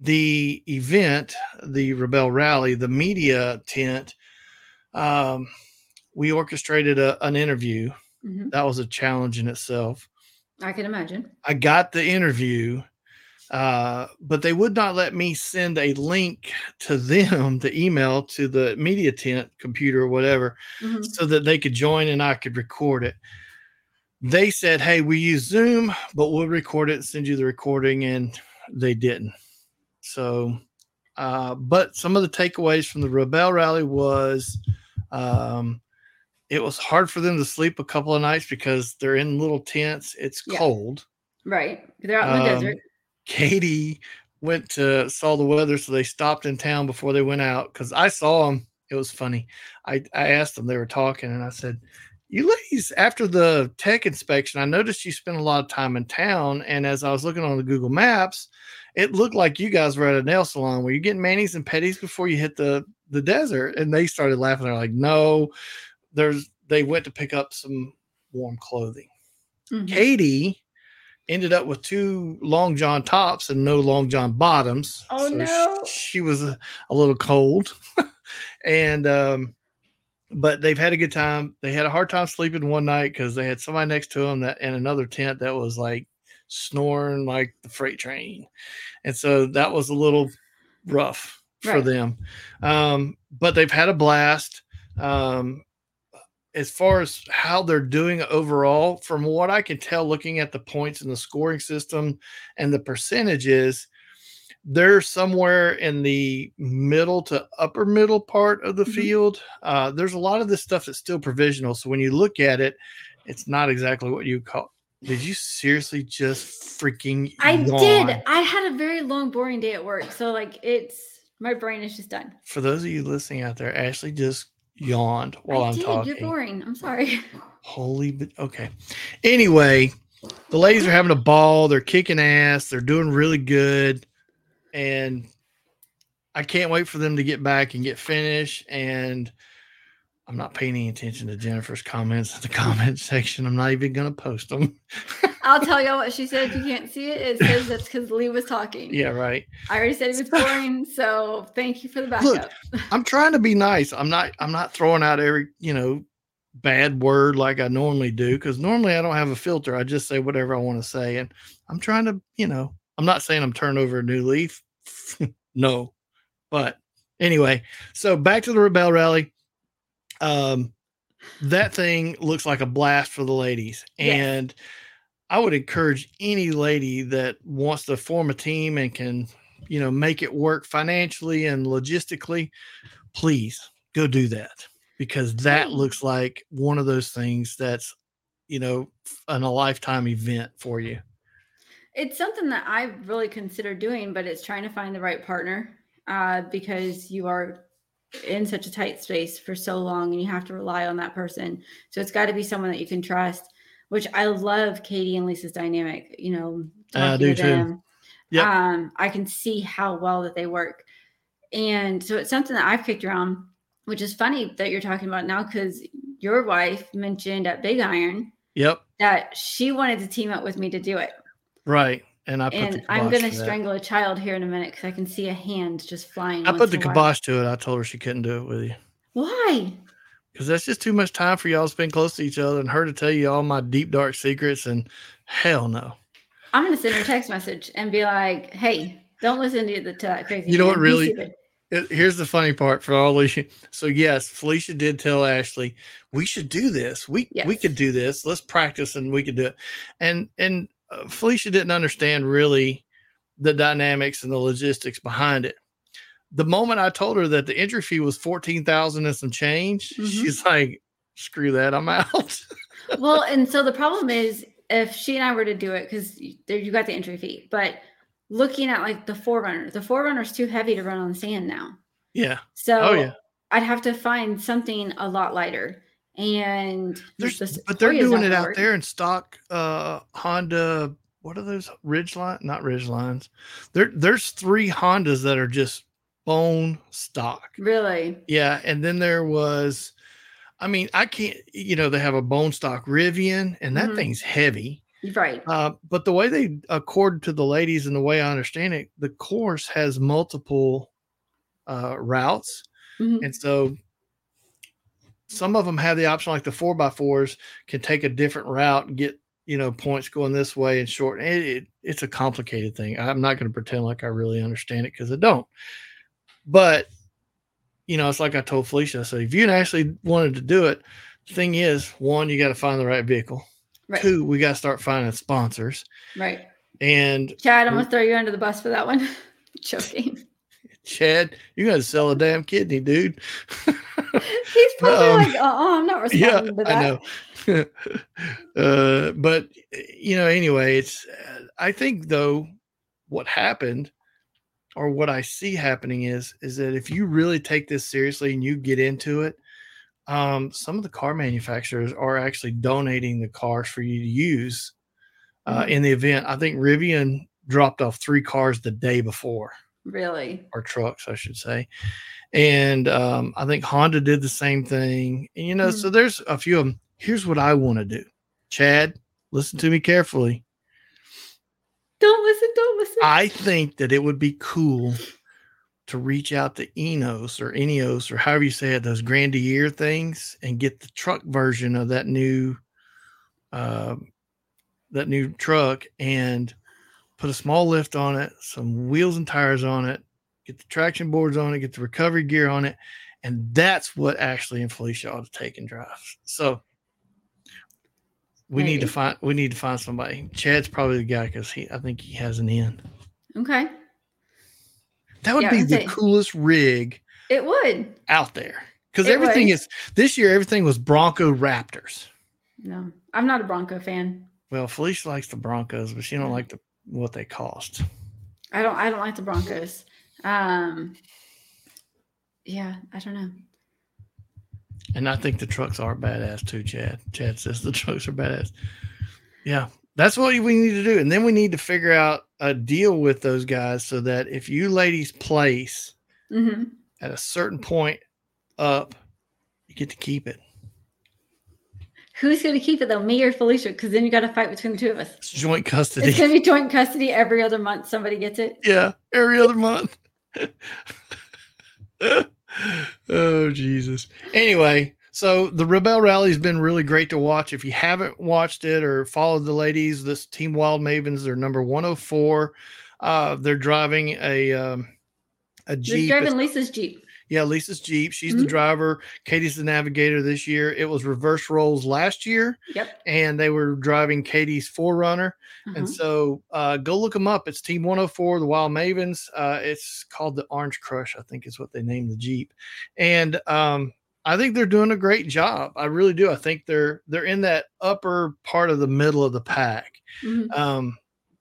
the event, the Rebelle Rally, the media tent um, we orchestrated a, an interview. Mm-hmm. That was a challenge in itself. I can imagine. I got the interview, uh, but they would not let me send a link to them, the email to the media tent computer or whatever, mm-hmm. so that they could join and I could record it. They said, Hey, we use Zoom, but we'll record it and send you the recording. And they didn't. So, uh, but some of the takeaways from the Rebelle Rally was um, it was hard for them to sleep a couple of nights because they're in little tents. It's yeah. cold. Right. They're out in the um, desert. Katie went to saw the weather, so they stopped in town before they went out. Because I saw them. It was funny. I, I asked them, they were talking, and I said, You ladies, after the tech inspection, I noticed you spent a lot of time in town. And as I was looking on the Google Maps, it looked like you guys were at a nail salon where you getting manis and petties before you hit the the desert. And they started laughing. They're like, no, there's, they went to pick up some warm clothing. Mm-hmm. Katie ended up with two long john tops and no long john bottoms. Oh so no. She, she was a, a, little cold. and, um, but they've had a good time. They had a hard time sleeping one night because they had somebody next to them that in another tent that was like snoring like the freight train. And so that was a little rough for right. them. Um, but they've had a blast. Um, as far as how they're doing overall, from what I can tell, looking at the points in the scoring system and the percentages, they're somewhere in the middle to upper middle part of the mm-hmm. field. Uh, there's a lot of this stuff that's still provisional. So when you look at it, it's not exactly what you call. Did you seriously just freaking? I yawn? did. I had a very long, boring day at work. So like, it's my brain is just done. For those of you listening out there, Ashley just yawned while I am talking. You're boring. I'm sorry. Holy, but okay. Anyway, the ladies are having a ball. They're kicking ass. They're doing really good and I can't wait for them to get back and get finished. And I'm not paying any attention to Jennifer's comments in the comment section. I'm not even going to post them. I'll tell y'all what she said. If you can't see it, it says that's because Lee was talking. Yeah, right. I already said he was boring, so thank you for the backup. Look, I'm trying to be nice. I'm not. I'm not throwing out every you know bad word like I normally do because normally I don't have a filter. I just say whatever I want to say, and I'm trying to you know I'm not saying I'm turning over a new leaf. no, but anyway, so back to the Rebelle Rally. Um, that thing looks like a blast for the ladies, yes. and I would encourage any lady that wants to form a team and can, you know, make it work financially and logistically. Please go do that because that looks like one of those things that's, you know, an a lifetime event for you. It's something that I really consider doing, but it's trying to find the right partner uh, because you are in such a tight space for so long and you have to rely on that person. So it's got to be someone that you can trust, which I love Katie and Lisa's dynamic, you know, I do to them. Yeah. Um, I can see how well that they work. And so it's something that I've kicked around, which is funny that you're talking about now because your wife mentioned at Big Iron Yep. That she wanted to team up with me to do it. Right. And I and I'm going to strangle a child here in a minute because I can see a hand just flying. I put the kibosh to it. I told her she couldn't do it with you. Why? Because that's just too much time for y'all to spend close to each other and her to tell you all my deep, dark secrets. And hell no. I'm going to send her a text message and be like, hey, don't listen to, the, to that crazy. You know what, really? It, here's the funny part for all of you. So yes, Felicia did tell Ashley we should do this. We yes. we could do this. Let's practice and we could do it. And and uh, Felicia didn't understand really the dynamics and the logistics behind it. The moment I told her that the entry fee was fourteen thousand and some change, mm-hmm. she's like, "Screw that, I'm out." well, and so the problem is if she and I were to do it because you got the entry fee, but looking at like the 4Runner, the 4Runner's too heavy to run on the sand now. Yeah. So oh, yeah. I'd have to find something a lot lighter and There's, but they're doing it out there in stock uh honda what are those ridge line not ridge lines there there's three hondas that are just bone stock. Really? Yeah and then there was i mean i can't you know they have a bone stock rivian and that mm-hmm. thing's heavy. Right. Uh, but the way they accord to the ladies and the way i understand it the course has multiple uh routes. Mm-hmm. and so some of them have the option, like the four by fours can take a different route and get you know points going this way and short. It, it, it's a complicated thing. I'm not going to pretend like I really understand it because I don't. But you know, it's like I told Felicia. So if you actually wanted to do it, the thing is, one, you got to find the right vehicle. Right. Two, we got to start finding sponsors. Right. And Chad, I'm gonna throw you under the bus for that one. Joking. Chad, you got to sell a damn kidney, dude. He's probably um, like, oh, I'm not responding yeah, to that. I know. uh, but you know, anyway, it's. I think though, what happened, or what I see happening is, is that if you really take this seriously and you get into it, um, some of the car manufacturers are actually donating the cars for you to use uh, mm-hmm. in the event. I think Rivian dropped off three cars the day before. Really? Or trucks, I should say. And um, I think Honda did the same thing. And, you know, mm-hmm. so there's a few of them. Here's what I want to do. Chad, listen to me carefully. Don't listen, don't listen. I think that it would be cool to reach out to Enos or Enios or however you say it, those Grenadier things, and get the truck version of that new, uh, that new truck, and put a small lift on it, some wheels and tires on it, get the traction boards on it, get the recovery gear on it, and that's what Ashley and Felicia ought to take and drive. So we Maybe. need to find we need to find somebody. Chad's probably the guy because he I think he has an end. Okay. That would yeah, be the say, coolest rig. It would out there because everything would. is this year. Everything was Bronco Raptors. No, I'm not a Bronco fan. Well, Felicia likes the Broncos, but she don't like the what they cost. I don't. I don't like the Broncos. Um, yeah, I don't know. And I think the trucks are badass too, Chad. Chad says the trucks are badass. Yeah, that's what we need to do. And then we need to figure out a deal with those guys so that if you ladies place mm-hmm. at a certain point up, you get to keep it. Who's going to keep it though, me or Felicia? Because then you got to fight between the two of us. It's joint custody. It's going to be joint custody every other month. Somebody gets it. Yeah, every other month. oh Jesus. Anyway, so the Rebelle Rally has been really great to watch. If you haven't watched it or followed the ladies, this Team Wild Mavens, they're number 104. Uh, they're driving a um, a Jeep. They're driving Lisa's Jeep. Yeah, Lisa's Jeep. She's mm-hmm. the driver. Katie's the navigator this year. It was reverse roles last year. Yep. And they were driving Katie's 4Runner. And mm-hmm. so uh, go look them up. It's Team 104, the Wild Mavens. Uh, it's called the Orange Crush, I think is what they named the Jeep. And um, I think they're doing a great job. I really do. I think they're they're in that upper part of the middle of the pack. Mm-hmm. Um,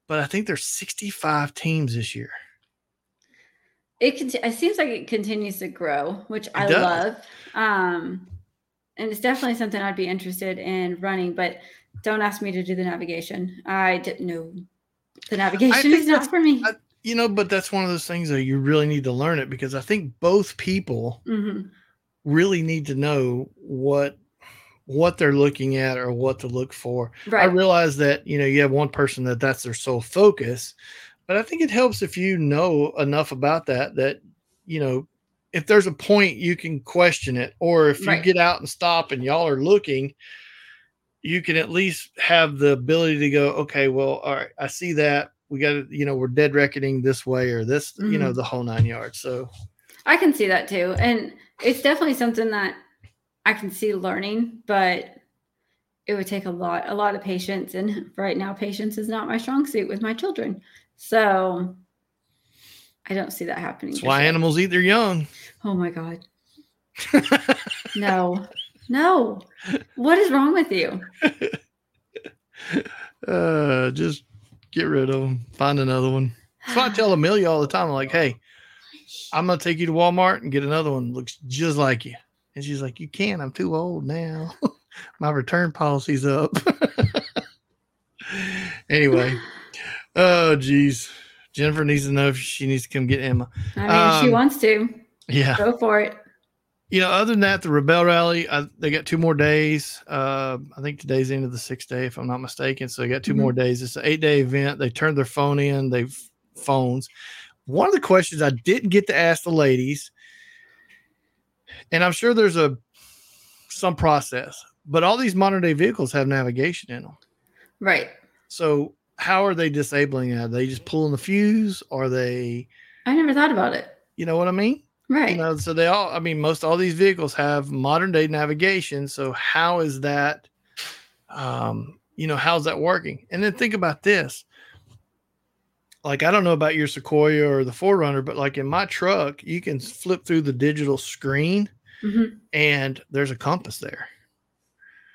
but I think there's 65 teams this year. It can, it seems like it continues to grow, which I love. Um, and it's definitely something I'd be interested in running, but don't ask me to do the navigation. I didn't know the navigation is not for me. I, you know, but that's one of those things that you really need to learn it because I think both people mm-hmm really need to know what what they're looking at or what to look for. Right. I realize that you know you have one person that that's their sole focus, but I think it helps if you know enough about that that you know if there's a point you can question it, or if right. you get out and stop and y'all are looking, you can at least have the ability to go, okay, well, all right, I see that. We got to, you know, we're dead reckoning this way or this, mm-hmm. you know, mm-hmm. the whole nine yards. So I can see that too. And it's definitely something that I can see learning, but it would take a lot, a lot of patience. And right now, patience is not my strong suit with my children. So I don't see that happening. That's why yet. animals eat their young. Oh my God. no, no. What is wrong with you? Uh, just get rid of them. Find another one. That's why I tell Amelia all the time. I'm like, hey, I'm gonna take you to Walmart and get another one looks just like you. And she's like, You can't, I'm too old now. My return policy's up. anyway. Oh geez. Jennifer needs to know if she needs to come get Emma. I mean, um, she wants to. Yeah. Go for it. You know, other than that, the Rebelle Rally, I, they got two more days. Uh, I think today's the end of the sixth day, if I'm not mistaken. So they got 2 mm-hmm. more days. It's an eight day event. They turned their phone in. They've phones. One of the questions I didn't get to ask the ladies, and I'm sure there's a some process, but all these modern day vehicles have navigation in them. Right. So how are they disabling it? Are they just pulling the fuse? Are they I never thought about it. You know what I mean? Right. You know, so they all I mean, most all these vehicles have modern day navigation. So how is that um, you know, how's that working? And then think about this like I don't know about your Sequoia or the 4Runner, but like in my truck, you can flip through the digital screen mm-hmm. and there's a compass there.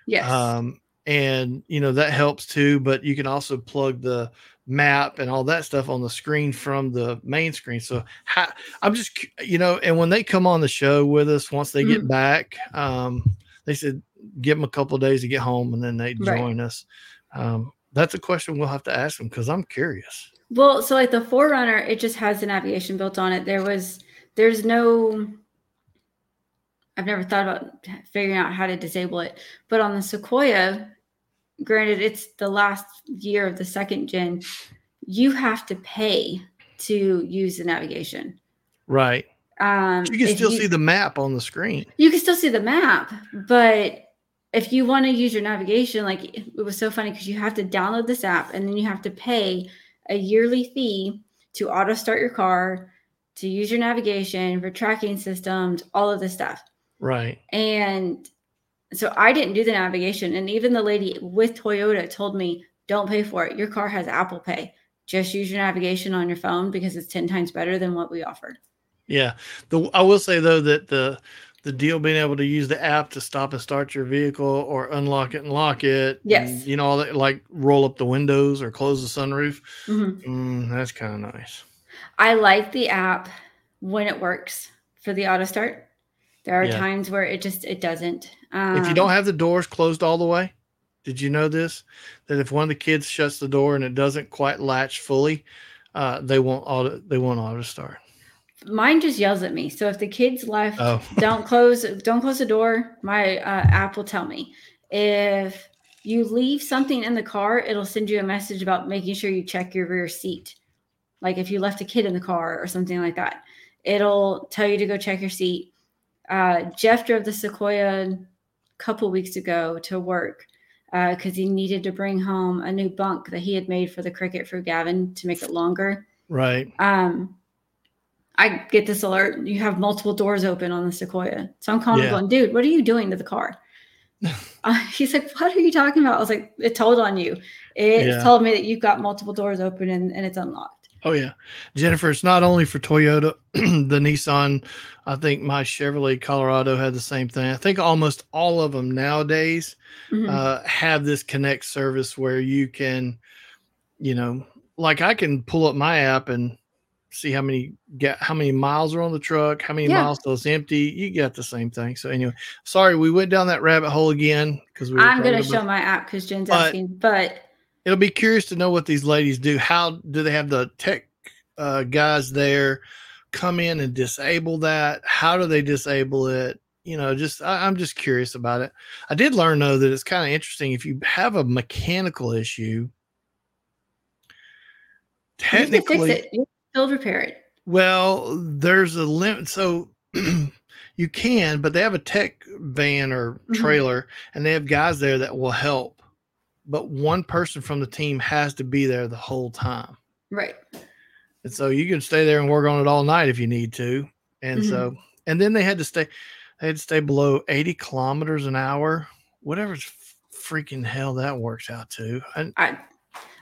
Yes. Um, and you know that helps too, but you can also plug the map and all that stuff on the screen from the main screen. So how, I'm just you know, and when they come on the show with us, once they mm-hmm. get back, um, they said give them a couple days to get home and then they join right. us. Um, that's a question we'll have to ask them because I'm curious. Well, so like the 4Runner, it just has the navigation built on it. There was, there's no, I've never thought about figuring out how to disable it. But on the Sequoia, granted, it's the last year of the second gen, you have to pay to use the navigation. Right. Um, you can still you, see the map on the screen. You can still see the map, but if you want to use your navigation, like it was so funny because you have to download this app and then you have to pay a yearly fee to auto start your car, to use your navigation for tracking systems, all of this stuff. Right. And so I didn't do the navigation. And even the lady with Toyota told me, don't pay for it. Your car has Apple Pay. just use your navigation on your phone because it's 10 times better than what we offered. Yeah. The I will say though that the the deal being able to use the app to stop and start your vehicle or unlock it and lock it. Yes. And, you know, all that like roll up the windows or close the sunroof. Mm-hmm. Mm, that's kind of nice. I like the app when it works for the auto start. There are yeah. times where it just it doesn't. Um, if you don't um, have the doors closed all the way, did you know this? That if one of the kids shuts the door and it doesn't quite latch fully, uh, they won't auto they won't auto start. Mine just yells at me. So if the kids left, oh. don't close don't close the door. My uh, app will tell me if you leave something in the car, it'll send you a message about making sure you check your rear seat. Like if you left a kid in the car or something like that, it'll tell you to go check your seat. Uh, Jeff drove the Sequoia a couple weeks ago to work because uh, he needed to bring home a new bunk that he had made for the cricket for Gavin to make it longer. Right. Um, I get this alert. You have multiple doors open on the Sequoia. So I'm calling yeah. going, dude, what are you doing to the car? uh, he's like, what are you talking about? I was like, it told on you. It yeah. told me that you've got multiple doors open and, and it's unlocked. Oh yeah, Jennifer. It's not only for Toyota, the Nissan. I think my Chevrolet Colorado had the same thing. I think almost all of them nowadays mm-hmm. uh, have this Connect service where you can, you know, like I can pull up my app and see how many get how many miles are on the truck, how many yeah. miles till it's empty. You get the same thing. So anyway, sorry we went down that rabbit hole again because we. I'm going to show my app because Jen's asking, but it'll be curious to know what these ladies do. How do they have the tech uh, guys there come in and disable that? How do they disable it? You know, just I, am just curious about it. I did learn though that it's kind of interesting if you have a mechanical issue. Technically, you fix it. You still repair it. Well, there's a limit. So you can, but they have a tech van or mm-hmm. trailer, mm-hmm. and they have guys there that will help but one person from the team has to be there the whole time. Right. And so you can stay there and work on it all night if you need to. And mm-hmm. so, and then they had to stay, they had to stay below 80 kilometers an hour, whatever freaking hell that works out to. I, I,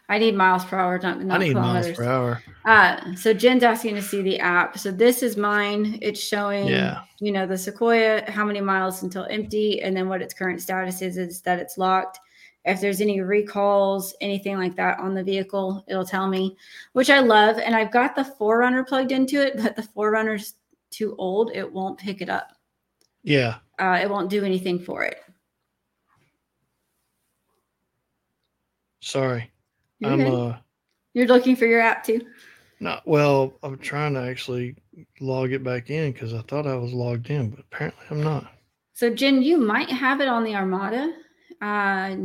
I need miles per hour, not, not I need kilometers. miles per hour. Uh, so Jen's asking to see the app. So this is mine. It's showing, yeah. you know, the Sequoia, how many miles until empty, and then what its current status is, is that it's locked. If there's any recalls, anything like that on the vehicle, it'll tell me, which I love. And I've got the 4Runner plugged into it, but the 4Runner's too old. It won't pick it up. Yeah. Uh, it won't do anything for it. Sorry. You're I'm good. uh You're looking for your app too? Not well, I'm trying to actually log it back in because I thought I was logged in, but apparently I'm not. So Jen, you might have it on the Armada. Uh,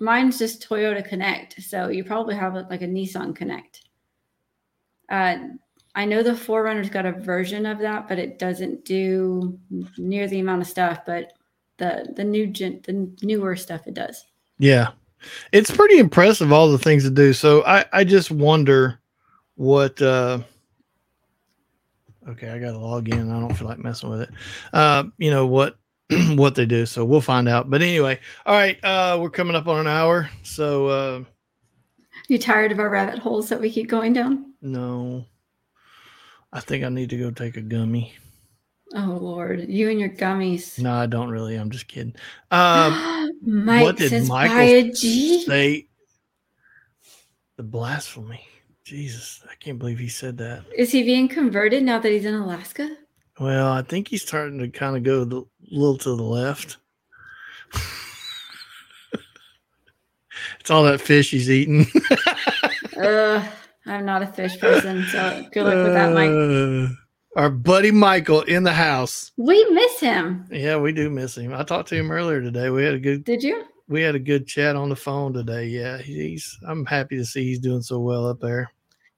mine's just Toyota Connect, so you probably have like a Nissan Connect. Uh, I know the 4Runner's got a version of that, but it doesn't do near the amount of stuff. But the the new gen, the newer stuff, it does. Yeah, it's pretty impressive all the things to do. So I I just wonder what. uh Okay, I got to log in. I don't feel like messing with it. Uh, you know what what they do. So we'll find out. But anyway, all right, uh, we're coming up on an hour. So uh, you tired of our rabbit holes that we keep going down? No. I think I need to go take a gummy. Oh Lord, you and your gummies. No, I don't really. I'm just kidding. Um, Mike what did Michael say? The blasphemy. Jesus, I can't believe he said that. Is he being converted now that he's in Alaska? Well, I think he's starting to kind of go a little to the left. it's all that fish he's eating. uh, I'm not a fish person, so good luck with that, Mike. Uh, our buddy Michael in the house. We miss him. Yeah, we do miss him. I talked to him earlier today. We had a good. Did you? We had a good chat on the phone today. Yeah, he's. I'm happy to see he's doing so well up there.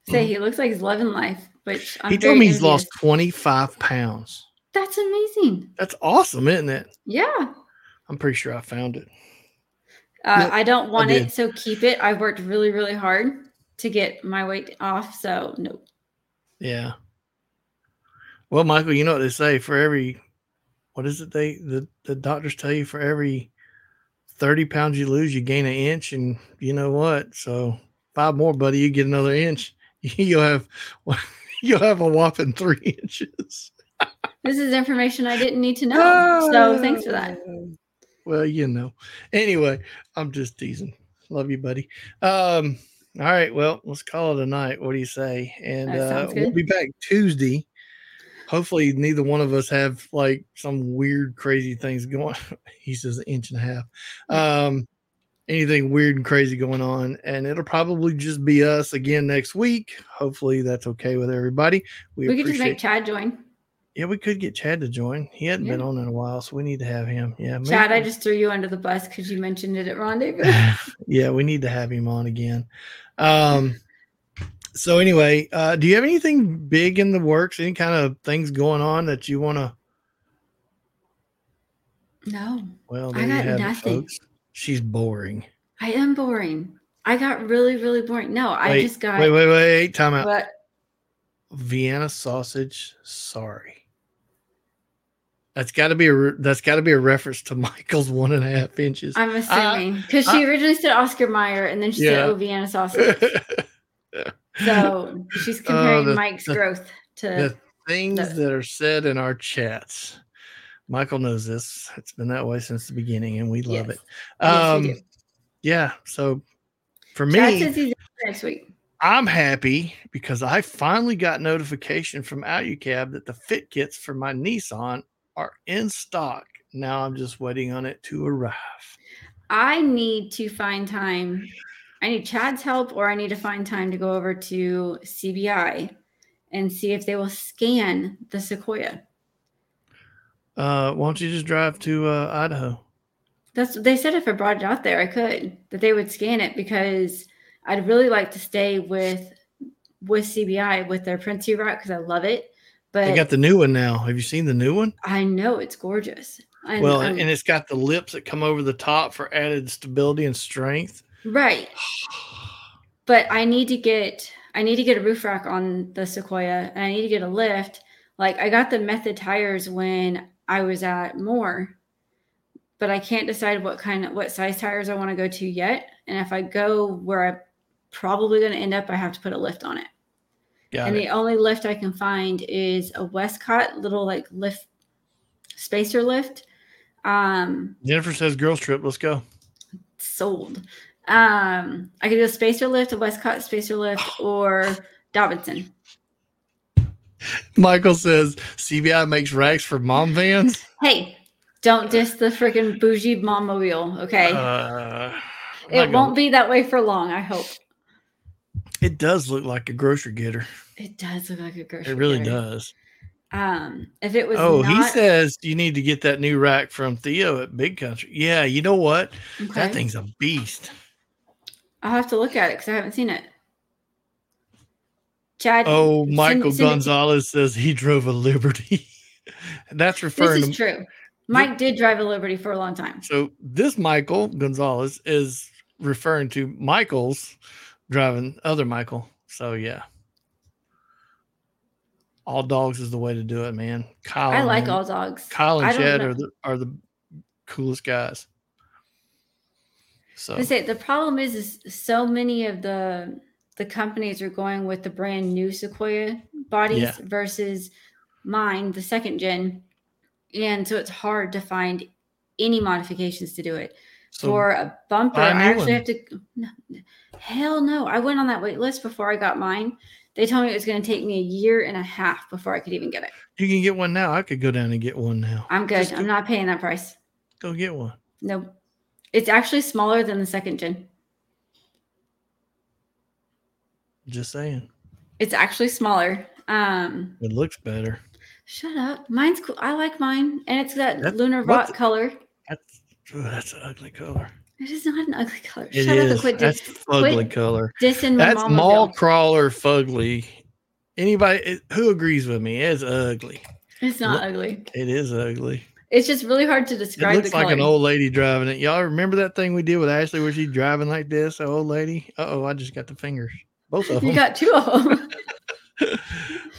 Say he looks like he's loving life. Which I'm he told me he's lost 25 pounds. That's amazing. That's awesome, isn't it? Yeah. I'm pretty sure I found it. Uh, I don't want I it, so keep it. I've worked really, really hard to get my weight off, so no. Yeah. Well, Michael, you know what they say for every what is it they the, the doctors tell you for every 30 pounds you lose, you gain an inch, and you know what? So five more, buddy, you get another inch. You'll have you'll have a whopping three inches. this is information I didn't need to know. So thanks for that. Well, you know. Anyway, I'm just teasing. Love you, buddy. Um, all right. Well, let's call it a night. What do you say? And uh, we'll be back Tuesday. Hopefully, neither one of us have like some weird, crazy things going. he says an inch and a half. Um, anything weird and crazy going on, and it'll probably just be us again next week. Hopefully, that's okay with everybody. We, we could just make Chad join. Yeah, we could get Chad to join. He hadn't yeah. been on in a while, so we need to have him. Yeah, maybe. Chad, I just threw you under the bus because you mentioned it at rendezvous. yeah, we need to have him on again. Um, so anyway, uh, do you have anything big in the works? Any kind of things going on that you want to? No. Well, I got nothing. It, She's boring. I am boring. I got really, really boring. No, wait, I just got. Wait, wait, wait. Time out. What? Vienna sausage. Sorry. That's got to be a that's got to be a reference to Michael's one and a half inches. I'm ah, assuming because she ah. originally said Oscar Mayer and then she yeah. said oh Vienna sausage. so she's oh, comparing the, Mike's the, growth to the things the, that are said in our chats. Michael knows this. It's been that way since the beginning, and we love yes. it. Um, yes, yeah. So for me, next week. I'm happy because I finally got notification from Cab that the fit kits for my Nissan are in stock. Now I'm just waiting on it to arrive. I need to find time. I need Chad's help, or I need to find time to go over to CBI and see if they will scan the Sequoia. Uh, why don't you just drive to uh, Idaho? That's they said if I brought it out there, I could that they would scan it because I'd really like to stay with with CBI with their Princey route because I love it. But they got the new one now. Have you seen the new one? I know it's gorgeous. And, well, um, and it's got the lips that come over the top for added stability and strength. Right. but I need to get I need to get a roof rack on the Sequoia and I need to get a lift. Like I got the method tires when I was at more, but I can't decide what kind of what size tires I want to go to yet. And if I go where I'm probably going to end up, I have to put a lift on it. Got and it. the only lift I can find is a Westcott little like lift spacer lift. Um, Jennifer says girls trip. Let's go. Sold. Um, I could do a spacer lift, a Westcott spacer lift, or Dobinson. Michael says CBI makes racks for mom vans. Hey, don't diss the freaking bougie mom mobile, okay? Uh, it won't be that way for long, I hope. It does look like a grocery getter. It does look like a grocery. It really getter. does. Um, if it was oh, not... he says you need to get that new rack from Theo at Big Country. Yeah, you know what? Okay. That thing's a beast. I'll have to look at it because I haven't seen it. Chad. Oh, Michael send, Gonzalez says he drove a Liberty. That's referring. To This is to, true. Mike did drive a Liberty for a long time. So this Michael Gonzalez is referring to Michael's driving other Michael. So yeah. All dogs is the way to do it, man. Kyle I like all dogs. Kyle and Chad are the are the coolest guys. So I say the problem is, is so many of the the companies are going with the brand new Sequoia bodies yeah. versus mine, the second gen. And so it's hard to find any modifications to do it. So For a bumper, I actually one. have to. No, hell no. I went on that wait list before I got mine. They told me it was going to take me a year and a half before I could even get it. You can get one now. I could go down and get one now. I'm good. Just I'm go, not paying that price. Go get one. No, nope. It's actually smaller than the second gen. Just saying. It's actually smaller. Um It looks better. Shut up. Mine's cool. I like mine. And it's that that's, lunar rock color. That's oh, that's an ugly color. It is not an ugly color. It Shut is. up quit That's fugly quit color. That's mall crawler fugly. Anybody who agrees with me, it's ugly. It's not Look, ugly. It is ugly. It's just really hard to describe. It looks like an old lady driving it. Y'all remember that thing we did with Ashley where she's driving like this? old lady. oh, I just got the fingers. Both of them. You got two of them.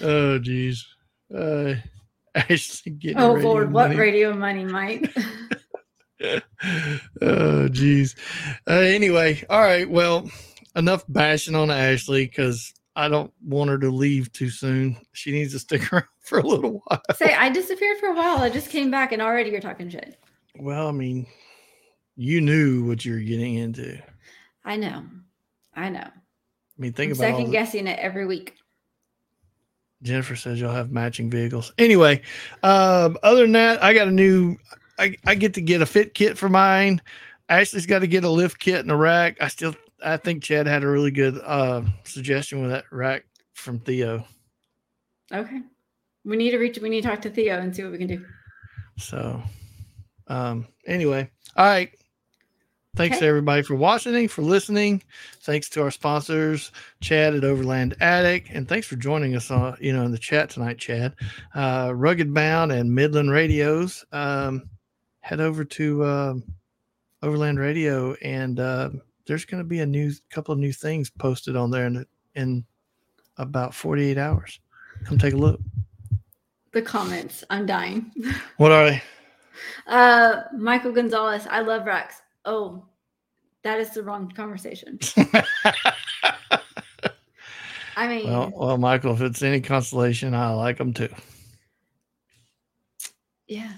oh, geez. Uh, Ashley getting oh, Lord. What radio money, Mike? oh, geez. Uh, anyway, all right. Well, enough bashing on Ashley because I don't want her to leave too soon. She needs to stick around for a little while. Say, I disappeared for a while. I just came back and already you're talking shit. Well, I mean, you knew what you were getting into. I know. I know. I mean, think I'm about second guessing it every week. Jennifer says you'll have matching vehicles. Anyway, um, other than that, I got a new. I, I get to get a fit kit for mine. Ashley's got to get a lift kit and a rack. I still, I think Chad had a really good uh, suggestion with that rack from Theo. Okay, we need to reach. We need to talk to Theo and see what we can do. So, um, anyway, all right. Thanks okay. to everybody for watching, and for listening. Thanks to our sponsors, Chad at Overland Attic, and thanks for joining us on you know in the chat tonight, Chad. Uh, Rugged Bound and Midland Radios. Um, head over to uh, Overland Radio, and uh, there's going to be a new couple of new things posted on there in in about 48 hours. Come take a look. The comments, I'm dying. What are they? Uh, Michael Gonzalez, I love Rex. Oh, that is the wrong conversation. I mean, well, well, Michael, if it's any consolation, I like them too. Yeah.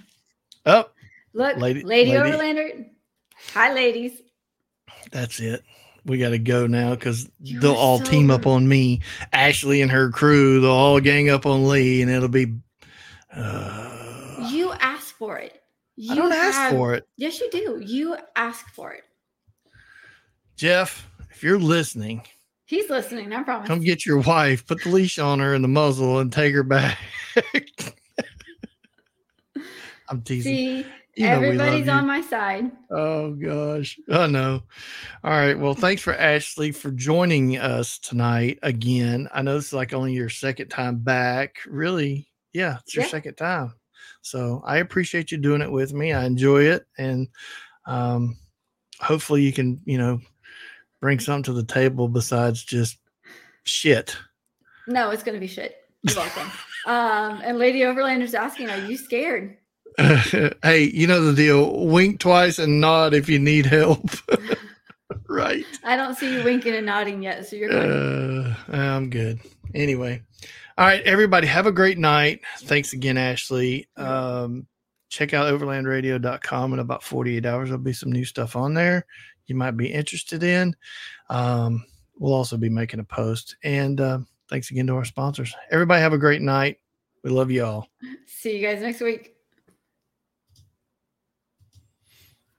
Oh, look, lady, lady, lady. Overlander. Hi, ladies. That's it. We got to go now because they'll all so team up on me. Ashley and her crew, they'll all gang up on Lee, and it'll be. Uh, you asked for it. You I don't have, ask for it. Yes, you do. You ask for it. Jeff, if you're listening, he's listening. I promise. Come get your wife, put the leash on her and the muzzle, and take her back. I'm teasing. See, you everybody's on my side. Oh gosh. Oh no. All right. Well, thanks for Ashley for joining us tonight again. I know this is like only your second time back. Really? Yeah, it's your yeah. second time. So I appreciate you doing it with me. I enjoy it, and um, hopefully you can, you know, bring something to the table besides just shit. No, it's going to be shit. You're welcome. um, and Lady Overlander's asking, "Are you scared?" hey, you know the deal. Wink twice and nod if you need help. right. I don't see you winking and nodding yet, so you're good. Uh, I'm good. Anyway, all right, everybody, have a great night. Thanks again, Ashley. Um, check out overlandradio.com in about 48 hours. There'll be some new stuff on there you might be interested in. Um, we'll also be making a post. And uh, thanks again to our sponsors. Everybody, have a great night. We love you all. See you guys next week.